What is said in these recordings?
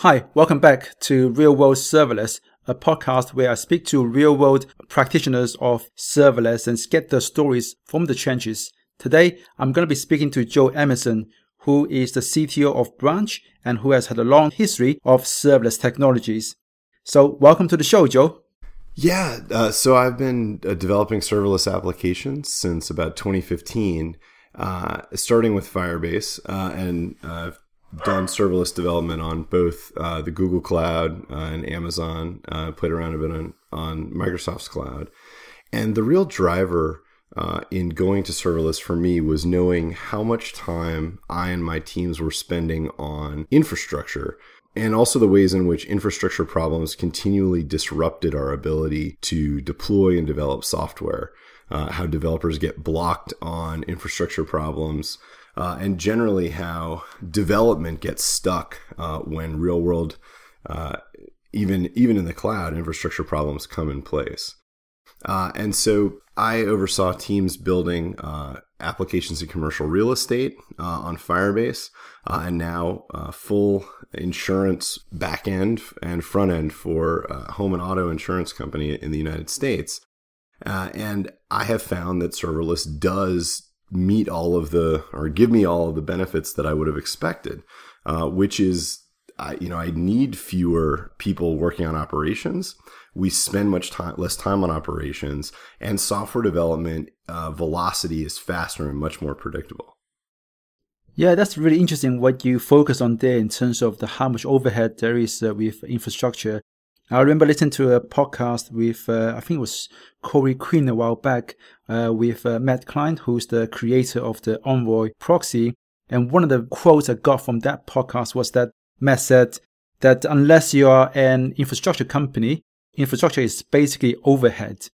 Hi, welcome back to Real World Serverless, a podcast where I speak to real world practitioners of serverless and get the stories from the trenches. Today, I'm going to be speaking to Joe Emerson, who is the CTO of Branch and who has had a long history of serverless technologies. So, welcome to the show, Joe. Yeah, uh, so I've been uh, developing serverless applications since about 2015, uh, starting with Firebase, uh, and I've done serverless development on both uh, the Google Cloud uh, and Amazon. Uh, played around a bit on, on Microsoft's cloud, and the real driver uh, in going to serverless for me was knowing how much time I and my teams were spending on infrastructure. And also the ways in which infrastructure problems continually disrupted our ability to deploy and develop software. Uh, how developers get blocked on infrastructure problems, uh, and generally how development gets stuck uh, when real world, uh, even even in the cloud, infrastructure problems come in place. Uh, and so I oversaw teams building uh, applications in commercial real estate uh, on Firebase, and now full insurance back end and front end for home and auto insurance company in the United States. and I have found that serverless does meet all of the or give me all of the benefits that I would have expected, uh, which is I, you know I need fewer people working on operations. We spend much time less time on operations, and software development uh, velocity is faster and much more predictable. Yeah, that's really interesting what you focus on there in terms of the how much overhead there is uh, with infrastructure. I remember listening to a podcast with, uh, I think it was Corey Quinn a while back, uh, with uh, Matt Klein, who's the creator of the Envoy proxy. And one of the quotes I got from that podcast was that Matt said that unless you are an infrastructure company, infrastructure is basically overhead.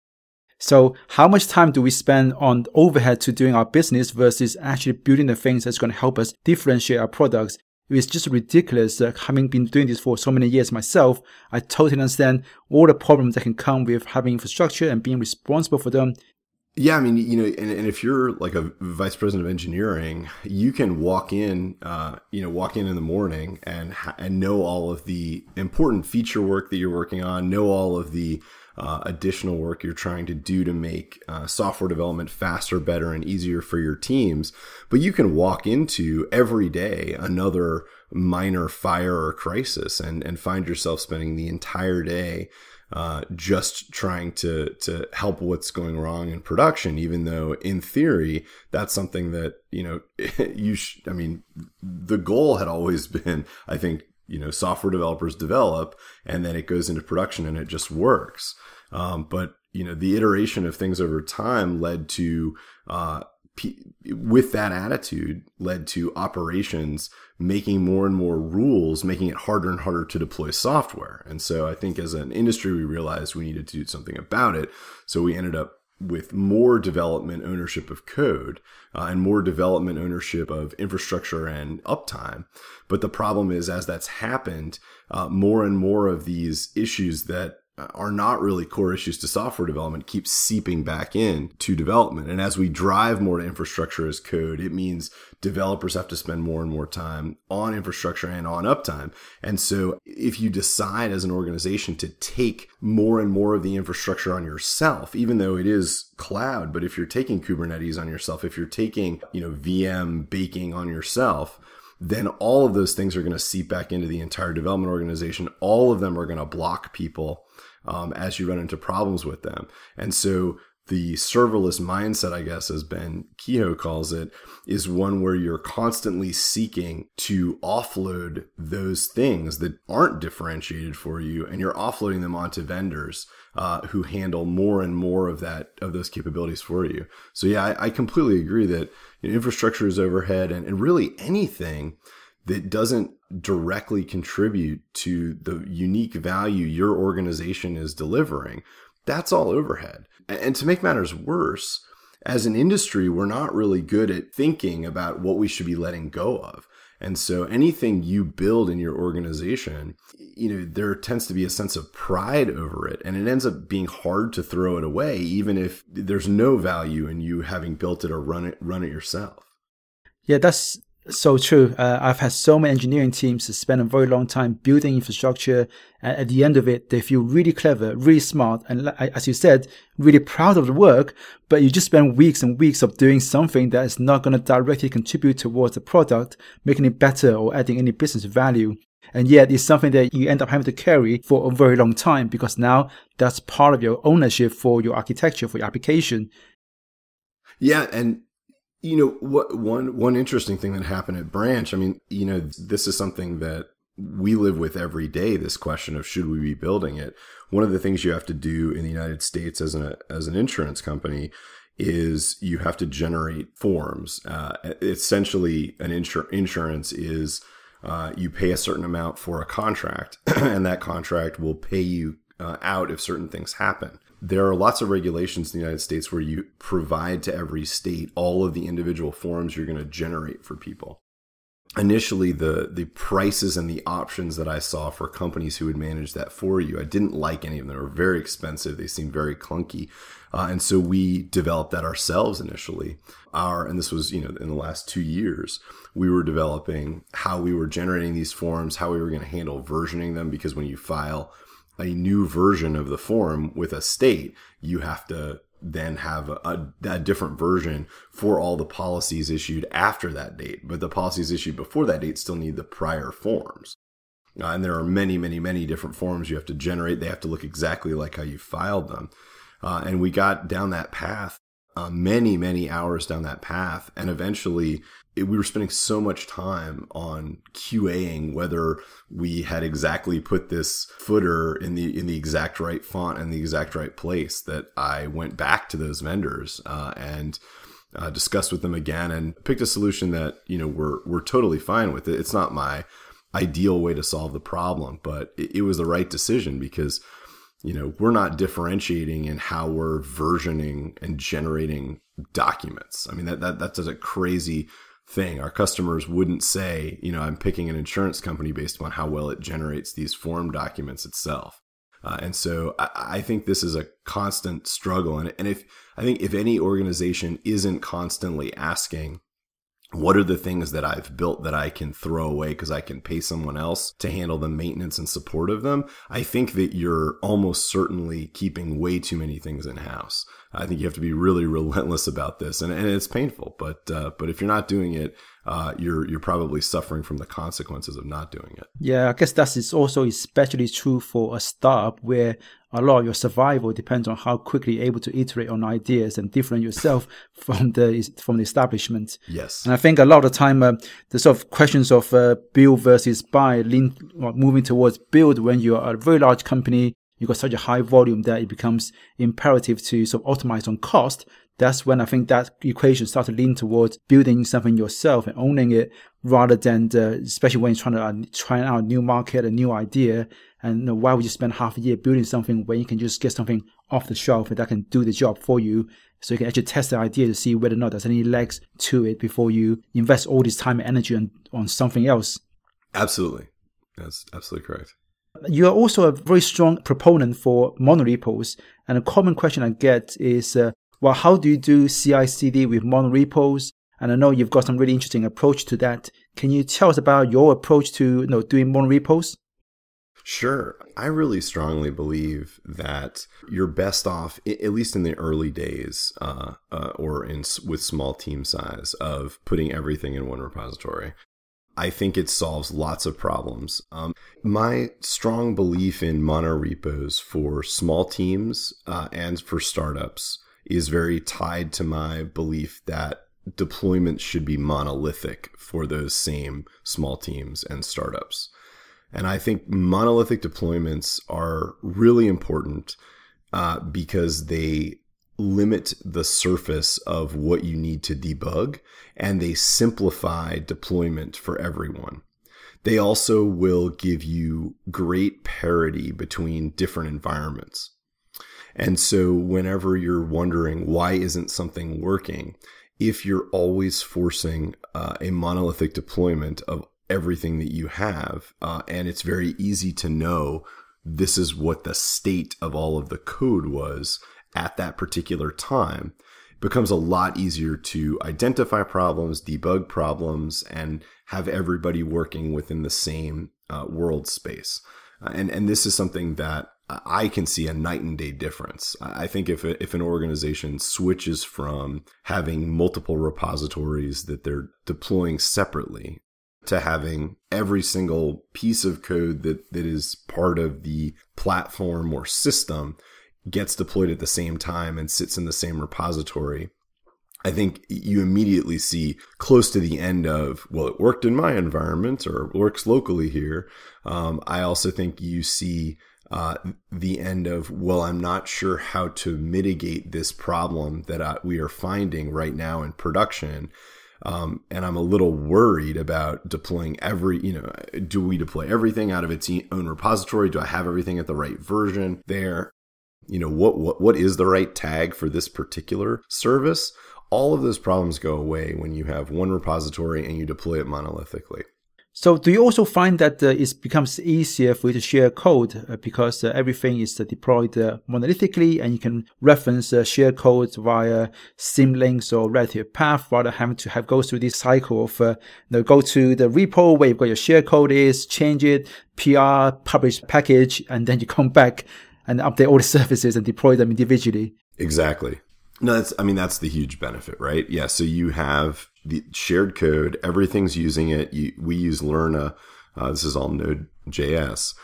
So how much time do we spend on overhead to doing our business versus actually building the things that's going to help us differentiate our products it's just ridiculous. Uh, having been doing this for so many years myself, I totally understand all the problems that can come with having infrastructure and being responsible for them. Yeah, I mean, you know, and, and if you're like a vice president of engineering, you can walk in, uh, you know, walk in in the morning and and know all of the important feature work that you're working on, know all of the uh, additional work you're trying to do to make uh, software development faster, better, and easier for your teams. But you can walk into every day another minor fire or crisis and, and find yourself spending the entire day uh, just trying to to help what's going wrong in production, even though in theory that's something that you know you. Sh- I mean, the goal had always been, I think, you know software developers develop and then it goes into production and it just works. Um, but you know the iteration of things over time led to uh, with that attitude led to operations making more and more rules making it harder and harder to deploy software. And so i think as an industry we realized we needed to do something about it. So we ended up with more development ownership of code uh, and more development ownership of infrastructure and uptime. But the problem is, as that's happened, uh, more and more of these issues that are not really core issues to software development keep seeping back in to development. And as we drive more to infrastructure as code, it means developers have to spend more and more time on infrastructure and on uptime. And so if you decide as an organization to take more and more of the infrastructure on yourself, even though it is cloud, but if you're taking Kubernetes on yourself, if you're taking, you know, VM baking on yourself, then all of those things are going to seep back into the entire development organization. All of them are going to block people um, as you run into problems with them. And so the serverless mindset, I guess, as Ben Kehoe calls it, is one where you're constantly seeking to offload those things that aren't differentiated for you, and you're offloading them onto vendors uh, who handle more and more of that of those capabilities for you. So yeah, I, I completely agree that you know, infrastructure is overhead, and, and really anything that doesn't directly contribute to the unique value your organization is delivering, that's all overhead. And to make matters worse, as an industry, we're not really good at thinking about what we should be letting go of. And so anything you build in your organization, you know, there tends to be a sense of pride over it. And it ends up being hard to throw it away, even if there's no value in you having built it or run it, run it yourself. Yeah, that's So true. Uh, I've had so many engineering teams spend a very long time building infrastructure. And at the end of it, they feel really clever, really smart. And as you said, really proud of the work, but you just spend weeks and weeks of doing something that is not going to directly contribute towards the product, making it better or adding any business value. And yet it's something that you end up having to carry for a very long time because now that's part of your ownership for your architecture, for your application. Yeah. And you know what one one interesting thing that happened at Branch, I mean, you know, this is something that we live with every day this question of should we be building it. One of the things you have to do in the United States as an as an insurance company is you have to generate forms. Uh, essentially, an insur- insurance is uh, you pay a certain amount for a contract, and that contract will pay you uh, out if certain things happen there are lots of regulations in the United States where you provide to every state all of the individual forms you're going to generate for people. Initially, the the prices and the options that I saw for companies who would manage that for you, I didn't like any of them. They were very expensive. They seemed very clunky, uh, and so we developed that ourselves initially. Our and this was you know in the last two years, we were developing how we were generating these forms, how we were going to handle versioning them because when you file a new version of the form with a state, you have to then have a, a, different version for all the policies issued after that date. But the policies issued before that date still need the prior forms. Uh, and there are many, many, many different forms you have to generate. They have to look exactly like how you filed them. Uh, and we got down that path, uh, many, many hours down that path. And eventually it, we were spending so much time on QAing whether we had exactly put this footer in the in the exact right font and the exact right place that I went back to those vendors uh, and uh, discussed with them again and picked a solution that you know we're we're totally fine with it. It's not my ideal way to solve the problem, but it, it was the right decision because you know we're not differentiating in how we're versioning and generating documents. I mean that that that's a crazy thing. Our customers wouldn't say, you know, I'm picking an insurance company based on how well it generates these form documents itself. Uh, and so I, I, think this is a constant struggle. And, and if I think if any organization isn't constantly asking, what are the things that I've built that I can throw away because I can pay someone else to handle the maintenance and support of them? I think that you're almost certainly keeping way too many things in house. I think you have to be really relentless about this, and, and it's painful. But uh, but if you're not doing it, uh, you're you're probably suffering from the consequences of not doing it. Yeah, I guess that is also especially true for a startup where a lot of your survival depends on how quickly you're able to iterate on ideas and different yourself from the from the establishment. Yes, and I think a lot of the time uh, the sort of questions of uh, build versus buy lean moving towards build when you are a very large company you've got such a high volume that it becomes imperative to sort of optimize on cost. That's when I think that equation starts to lean towards building something yourself and owning it rather than, the, especially when you're trying to uh, try out a new market, a new idea. And you know, why would you spend half a year building something when you can just get something off the shelf that can do the job for you? So you can actually test the idea to see whether or not there's any legs to it before you invest all this time and energy on, on something else. Absolutely. That's absolutely correct. You are also a very strong proponent for monorepos. And a common question I get is, uh, well, how do you do CI/CD with monorepos? And I know you've got some really interesting approach to that. Can you tell us about your approach to you know, doing monorepos? Sure. I really strongly believe that you're best off, at least in the early days, uh, uh, or in with small team size, of putting everything in one repository. I think it solves lots of problems. Um, my strong belief in monorepos for small teams uh, and for startups is very tied to my belief that deployments should be monolithic for those same small teams and startups. And I think monolithic deployments are really important uh, because they limit the surface of what you need to debug and they simplify deployment for everyone. They also will give you great parity between different environments. And so whenever you're wondering why isn't something working, if you're always forcing uh, a monolithic deployment of everything that you have, uh, and it's very easy to know this is what the state of all of the code was at that particular time, it becomes a lot easier to identify problems, debug problems, and have everybody working within the same uh, world space. Uh, and and this is something that I can see a night and day difference. I think if if an organization switches from having multiple repositories that they're deploying separately to having every single piece of code that, that is part of the platform or system gets deployed at the same time and sits in the same repository, I think you immediately see close to the end of, well, it worked in my environment or works locally here. Um, I also think you see uh, the end of, well, I'm not sure how to mitigate this problem that I, we are finding right now in production. Um, and I'm a little worried about deploying every, you know, do we deploy everything out of its own repository? Do I have everything at the right version there? You know, what, what, what is the right tag for this particular service? all of those problems go away when you have one repository and you deploy it monolithically. So, do you also find that uh, it becomes easier for you to share code uh, because uh, everything is uh, deployed uh, monolithically and you can reference uh, share code via symlinks or relative path rather having to have go through this cycle of you know, go to the repo where you've got your share code is, change it, PR, publish package, and then you come back and update all the services and deploy them individually. Exactly. No, that's I mean that's the huge benefit, right? Yeah, so you have the shared code, everything's using it. You, we use Lerna. Uh, this is all Node.js,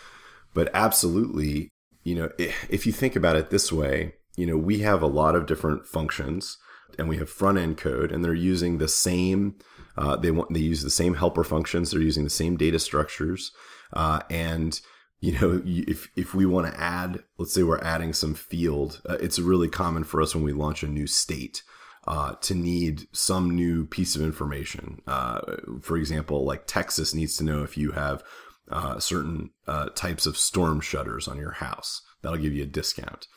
but absolutely, you know, if you think about it this way, you know, we have a lot of different functions, and we have front end code, and they're using the same. Uh, they want they use the same helper functions. They're using the same data structures, uh, and you know, if if we want to add, let's say we're adding some field, uh, it's really common for us when we launch a new state uh, to need some new piece of information. Uh, for example, like Texas needs to know if you have uh, certain uh, types of storm shutters on your house. That'll give you a discount.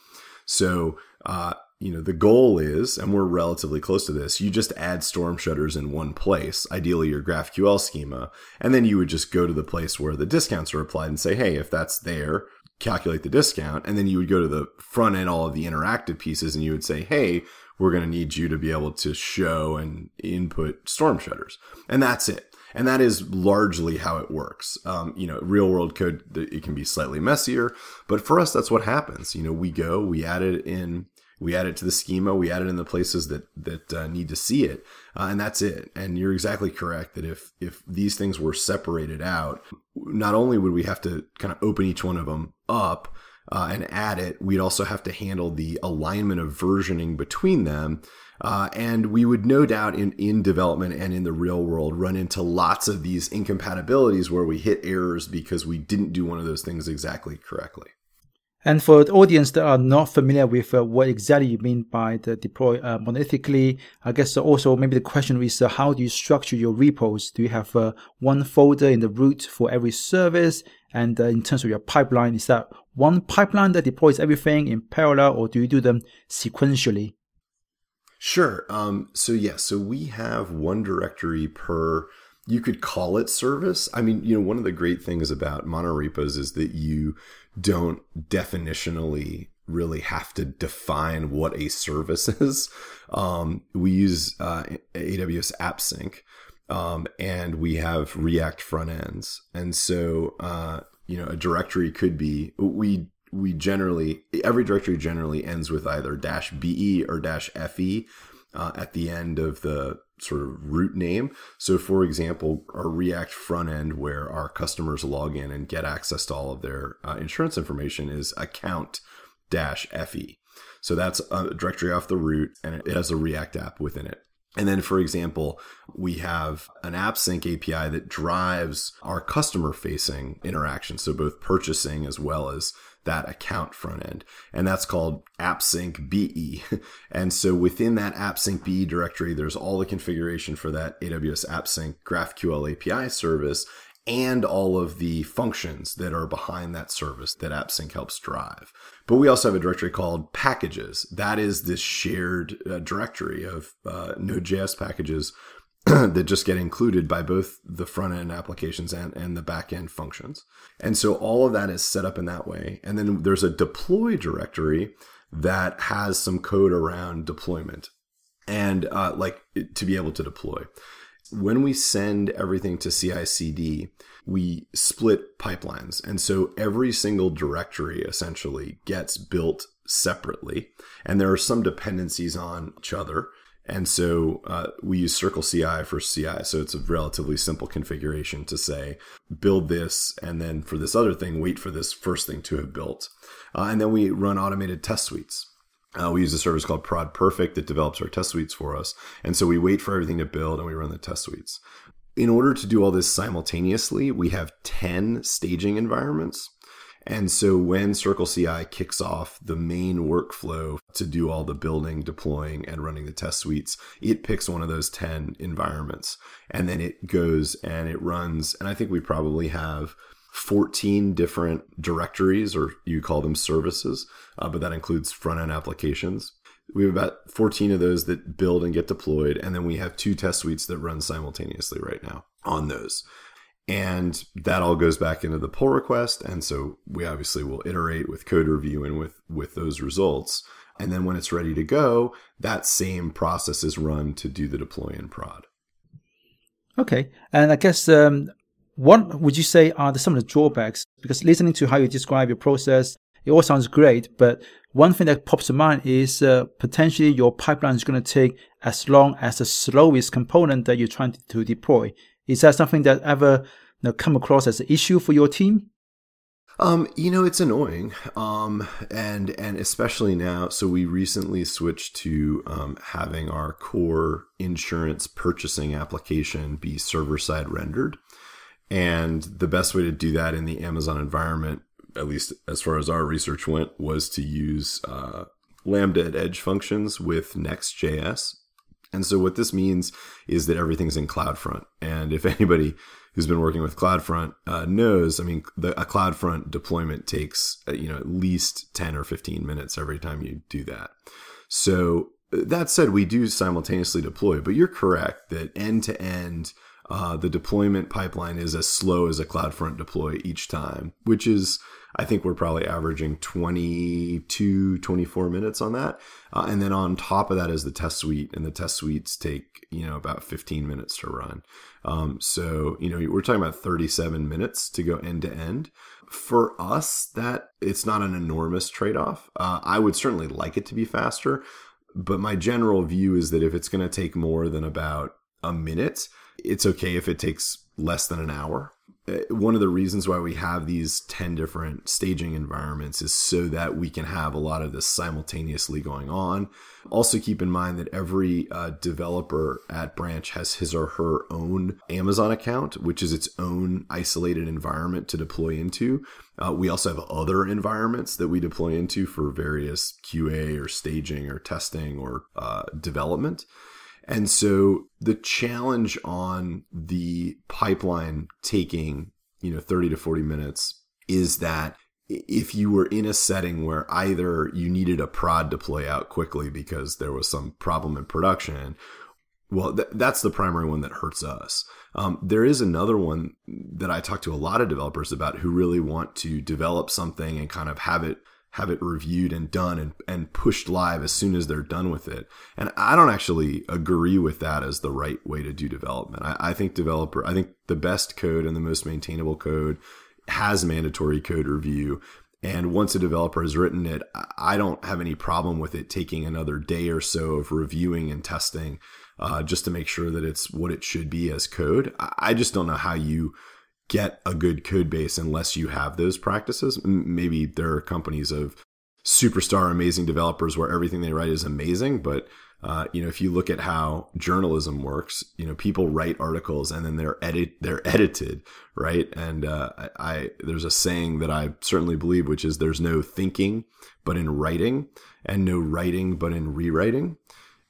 So uh, you know, the goal is, and we're relatively close to this, you just add storm shutters in one place, ideally your GraphQL schema, and then you would just go to the place where the discounts are applied and say, hey, if that's there, calculate the discount. And then you would go to the front end, all of the interactive pieces, and you would say, hey, we're going to need you to be able to show and input storm shutters. And that's it. And that is largely how it works. Um, you know, real world code, it can be slightly messier, but for us, that's what happens. You know, we go, we add it in we add it to the schema we add it in the places that that uh, need to see it uh, and that's it and you're exactly correct that if if these things were separated out not only would we have to kind of open each one of them up uh, and add it we'd also have to handle the alignment of versioning between them uh, and we would no doubt in, in development and in the real world run into lots of these incompatibilities where we hit errors because we didn't do one of those things exactly correctly and for the audience that are not familiar with uh, what exactly you mean by the deploy uh, monolithically, I guess also maybe the question is uh, how do you structure your repos? Do you have uh, one folder in the root for every service? And uh, in terms of your pipeline, is that one pipeline that deploys everything in parallel or do you do them sequentially? Sure. Um, so yeah, so we have one directory per you could call it service. I mean, you know, one of the great things about monorepos is that you don't definitionally really have to define what a service is. Um, we use uh, AWS AppSync, um, and we have React front ends, and so uh, you know a directory could be we we generally every directory generally ends with either dash be or dash fe uh, at the end of the sort of root name. So, for example, our React front end, where our customers log in and get access to all of their uh, insurance information, is account dash fe. So that's a directory off the root, and it has a React app within it. And then, for example, we have an AppSync API that drives our customer facing interaction. So both purchasing as well as that account front end. And that's called AppSync BE. and so within that AppSync BE directory, there's all the configuration for that AWS AppSync GraphQL API service and all of the functions that are behind that service that AppSync helps drive. But we also have a directory called packages. That is this shared uh, directory of uh, Node.js packages that just get included by both the front end applications and, and the back end functions. And so all of that is set up in that way. And then there's a deploy directory that has some code around deployment. and uh, like to be able to deploy. When we send everything to CI/CD, we split pipelines, and so every single directory essentially gets built separately, and there are some dependencies on each other. And so uh, we use Circle CI for CI. So it's a relatively simple configuration to say, build this, and then for this other thing, wait for this first thing to have built. Uh, and then we run automated test suites. Uh, we use a service called Prod Perfect that develops our test suites for us. And so we wait for everything to build and we run the test suites. In order to do all this simultaneously, we have 10 staging environments. And so when Circle CI kicks off the main workflow to do all the building, deploying, and running the test suites, it picks one of those 10 environments. And then it goes and it runs. And I think we probably have 14 different directories, or you call them services, uh, but that includes front end applications. We have about 14 of those that build and get deployed. And then we have two test suites that run simultaneously right now on those and that all goes back into the pull request and so we obviously will iterate with code review and with with those results and then when it's ready to go that same process is run to do the deploy and prod okay and i guess um, what would you say are the, some of the drawbacks because listening to how you describe your process it all sounds great but one thing that pops to mind is uh, potentially your pipeline is going to take as long as the slowest component that you're trying to, to deploy is that something that ever you know, come across as an issue for your team? Um, you know, it's annoying. Um, and and especially now, so we recently switched to um, having our core insurance purchasing application be server side rendered. And the best way to do that in the Amazon environment, at least as far as our research went, was to use uh, Lambda at edge functions with Next.js and so what this means is that everything's in CloudFront. And if anybody who's been working with CloudFront uh, knows, I mean, the, a CloudFront deployment takes uh, you know at least ten or fifteen minutes every time you do that. So uh, that said, we do simultaneously deploy, but you're correct that end to end. Uh, the deployment pipeline is as slow as a CloudFront deploy each time, which is I think we're probably averaging 22, 24 minutes on that. Uh, and then on top of that is the test suite, and the test suites take, you know, about 15 minutes to run. Um, so, you know, we're talking about 37 minutes to go end to end. For us, that it's not an enormous trade off. Uh, I would certainly like it to be faster, but my general view is that if it's going to take more than about a minute, it's okay if it takes less than an hour uh, one of the reasons why we have these 10 different staging environments is so that we can have a lot of this simultaneously going on. Also, keep in mind that every uh, developer at Branch has his or her own Amazon account, which is its own isolated environment to deploy into. Uh, we also have other environments that we deploy into for various QA or staging or testing or uh, development. And so the challenge on the pipeline taking, you know, 30 to 40 minutes is that if you were in a setting where either you needed a prod to play out quickly because there was some problem in production, well, th- that's the primary one that hurts us. Um, there is another one that I talk to a lot of developers about who really want to develop something and kind of have it have it reviewed and done and, and pushed live as soon as they're done with it. And I don't actually agree with that as the right way to do development. I, I think developer, I think the best code and the most maintainable code has mandatory code review. And once a developer has written it, I don't have any problem with it taking another day or so of reviewing and testing uh, just to make sure that it's what it should be as code. I just don't know how you get a good code base unless you have those practices. Maybe there are companies of superstar amazing developers where everything they write is amazing, but uh, you know, if you look at how journalism works, you know, people write articles and then they're edit they're edited, right? And uh, I, I there's a saying that I certainly believe, which is there's no thinking but in writing, and no writing but in rewriting.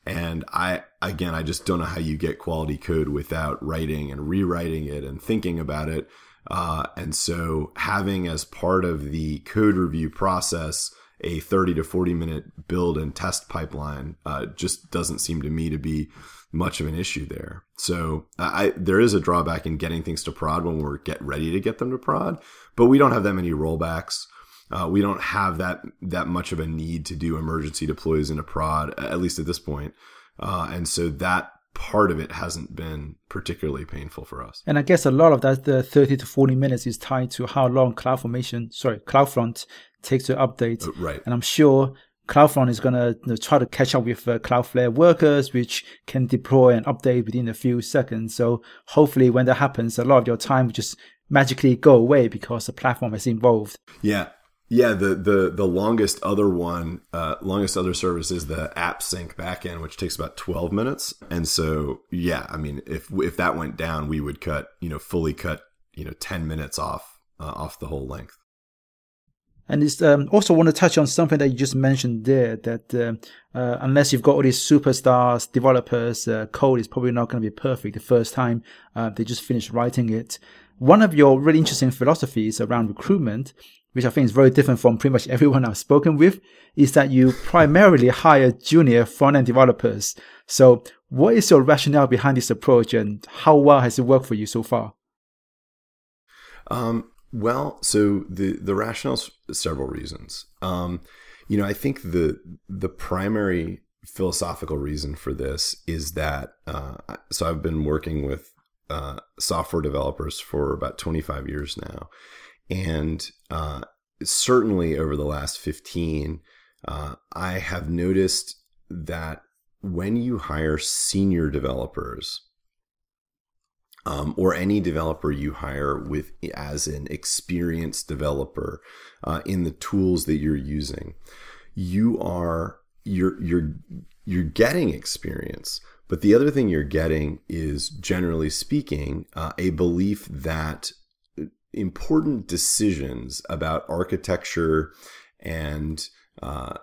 And I, again, I just don't know how you get quality code without writing and rewriting it and thinking about it. Uh, and so having as part of the code review process a 30 to 40 minute build and test pipeline uh, just doesn't seem to me to be much of an issue there. So I, there is a drawback in getting things to prod when we're get ready to get them to prod, but we don't have that many rollbacks. Uh, we don't have that that much of a need to do emergency deploys into prod, at least at this point. Uh, and so that part of it hasn't been particularly painful for us. And I guess a lot of that, the 30 to 40 minutes is tied to how long CloudFormation, sorry, CloudFront takes to update. Uh, right. And I'm sure CloudFront is going to you know, try to catch up with uh, Cloudflare workers, which can deploy and update within a few seconds. So hopefully when that happens, a lot of your time will just magically go away because the platform is involved. Yeah. Yeah, the the the longest other one, uh, longest other service is the AppSync backend, which takes about twelve minutes. And so, yeah, I mean, if if that went down, we would cut, you know, fully cut, you know, ten minutes off uh, off the whole length. And it's um, also want to touch on something that you just mentioned there that uh, uh, unless you've got all these superstars, developers, uh, code is probably not going to be perfect the first time uh, they just finished writing it. One of your really interesting philosophies around recruitment which I think is very different from pretty much everyone I've spoken with, is that you primarily hire junior front end developers. So, what is your rationale behind this approach and how well has it worked for you so far? Um, well, so the the rationale is several reasons. Um, you know, I think the the primary philosophical reason for this is that uh, so I've been working with uh, software developers for about 25 years now, and uh, certainly over the last 15, uh, I have noticed that when you hire senior developers, um, or any developer you hire with as an experienced developer uh, in the tools that you're using, you are you're you're you're getting experience. But the other thing you're getting is, generally speaking, uh, a belief that important decisions about architecture and uh,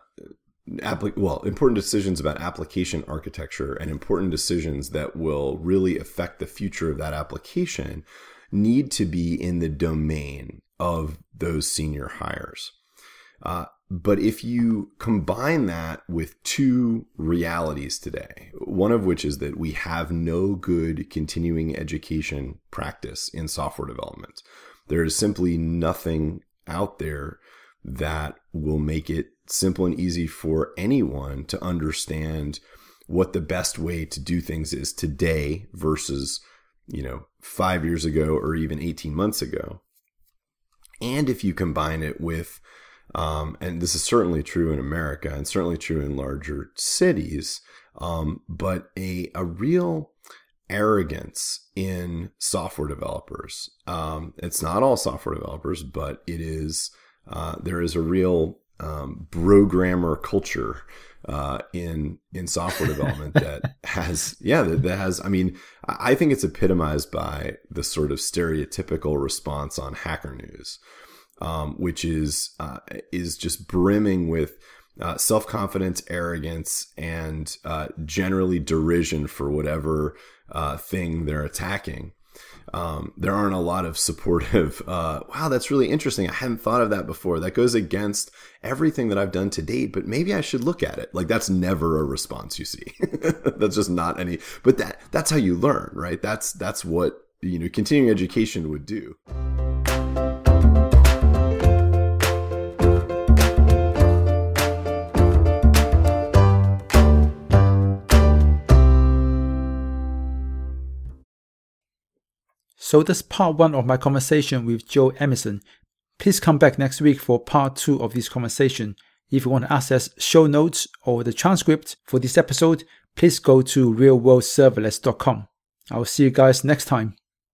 well, important decisions about application architecture and important decisions that will really affect the future of that application need to be in the domain of those senior hires. Uh, but if you combine that with two realities today, one of which is that we have no good continuing education practice in software development. There is simply nothing out there that will make it simple and easy for anyone to understand what the best way to do things is today versus, you know, five years ago or even 18 months ago. And if you combine it with, um, and this is certainly true in America and certainly true in larger cities, um, but a, a real arrogance in software developers. Um, it's not all software developers, but it is. Uh, there is a real um, programmer culture uh, in in software development that has yeah that, that, has I mean I think it's epitomized by the sort of stereotypical response on Hacker News, um, which is uh, is just brimming with uh, self confidence, arrogance, and uh, generally derision for whatever uh, thing they're attacking. Um, there aren't a lot of supportive, uh, wow, that's really interesting. I hadn't thought of that before. That goes against everything that I've done to date, but maybe I should look at it. Like that's never a response you see. that's just not any, but that, that's how you learn, right? That's, that's what, you know, continuing education would do. So that's part one of my conversation with Joe Emerson. Please come back next week for part two of this conversation. If you want to access show notes or the transcript for this episode, please go to realworldserverless.com. I'll see you guys next time.